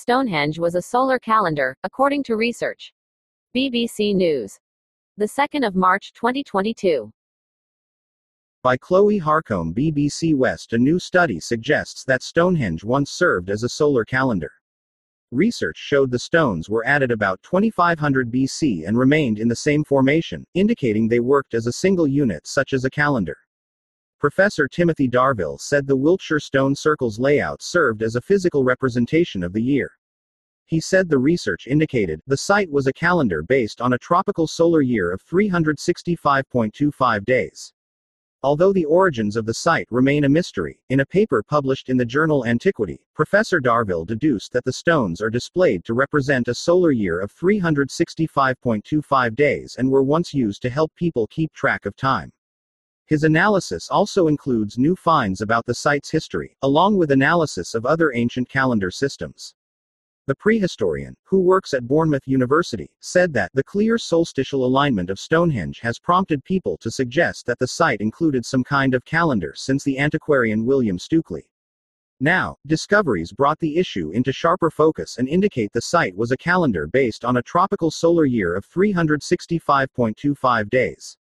Stonehenge was a solar calendar, according to research. BBC News. The 2nd of March 2022. By Chloe Harcombe, BBC West, a new study suggests that Stonehenge once served as a solar calendar. Research showed the stones were added about 2500 BC and remained in the same formation, indicating they worked as a single unit such as a calendar. Professor Timothy Darvill said the Wiltshire stone circle's layout served as a physical representation of the year. He said the research indicated the site was a calendar based on a tropical solar year of 365.25 days. Although the origins of the site remain a mystery, in a paper published in the journal Antiquity, Professor Darvill deduced that the stones are displayed to represent a solar year of 365.25 days and were once used to help people keep track of time. His analysis also includes new finds about the site's history, along with analysis of other ancient calendar systems. The prehistorian, who works at Bournemouth University, said that the clear solstitial alignment of Stonehenge has prompted people to suggest that the site included some kind of calendar since the antiquarian William Stukeley. Now, discoveries brought the issue into sharper focus and indicate the site was a calendar based on a tropical solar year of 365.25 days.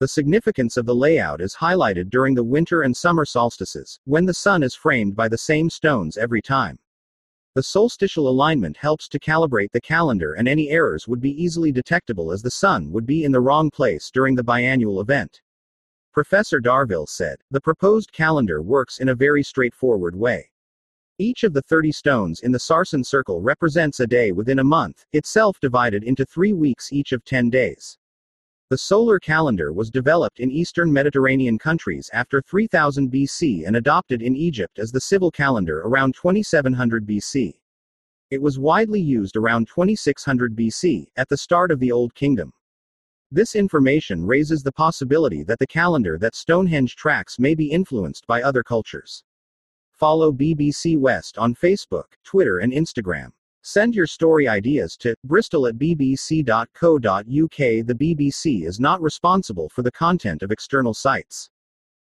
The significance of the layout is highlighted during the winter and summer solstices, when the sun is framed by the same stones every time. The solstitial alignment helps to calibrate the calendar, and any errors would be easily detectable as the sun would be in the wrong place during the biannual event. Professor Darvill said, The proposed calendar works in a very straightforward way. Each of the 30 stones in the Sarsen circle represents a day within a month, itself divided into three weeks each of 10 days. The solar calendar was developed in eastern Mediterranean countries after 3000 BC and adopted in Egypt as the civil calendar around 2700 BC. It was widely used around 2600 BC, at the start of the Old Kingdom. This information raises the possibility that the calendar that Stonehenge tracks may be influenced by other cultures. Follow BBC West on Facebook, Twitter, and Instagram. Send your story ideas to bristol at bbc.co.uk. The BBC is not responsible for the content of external sites.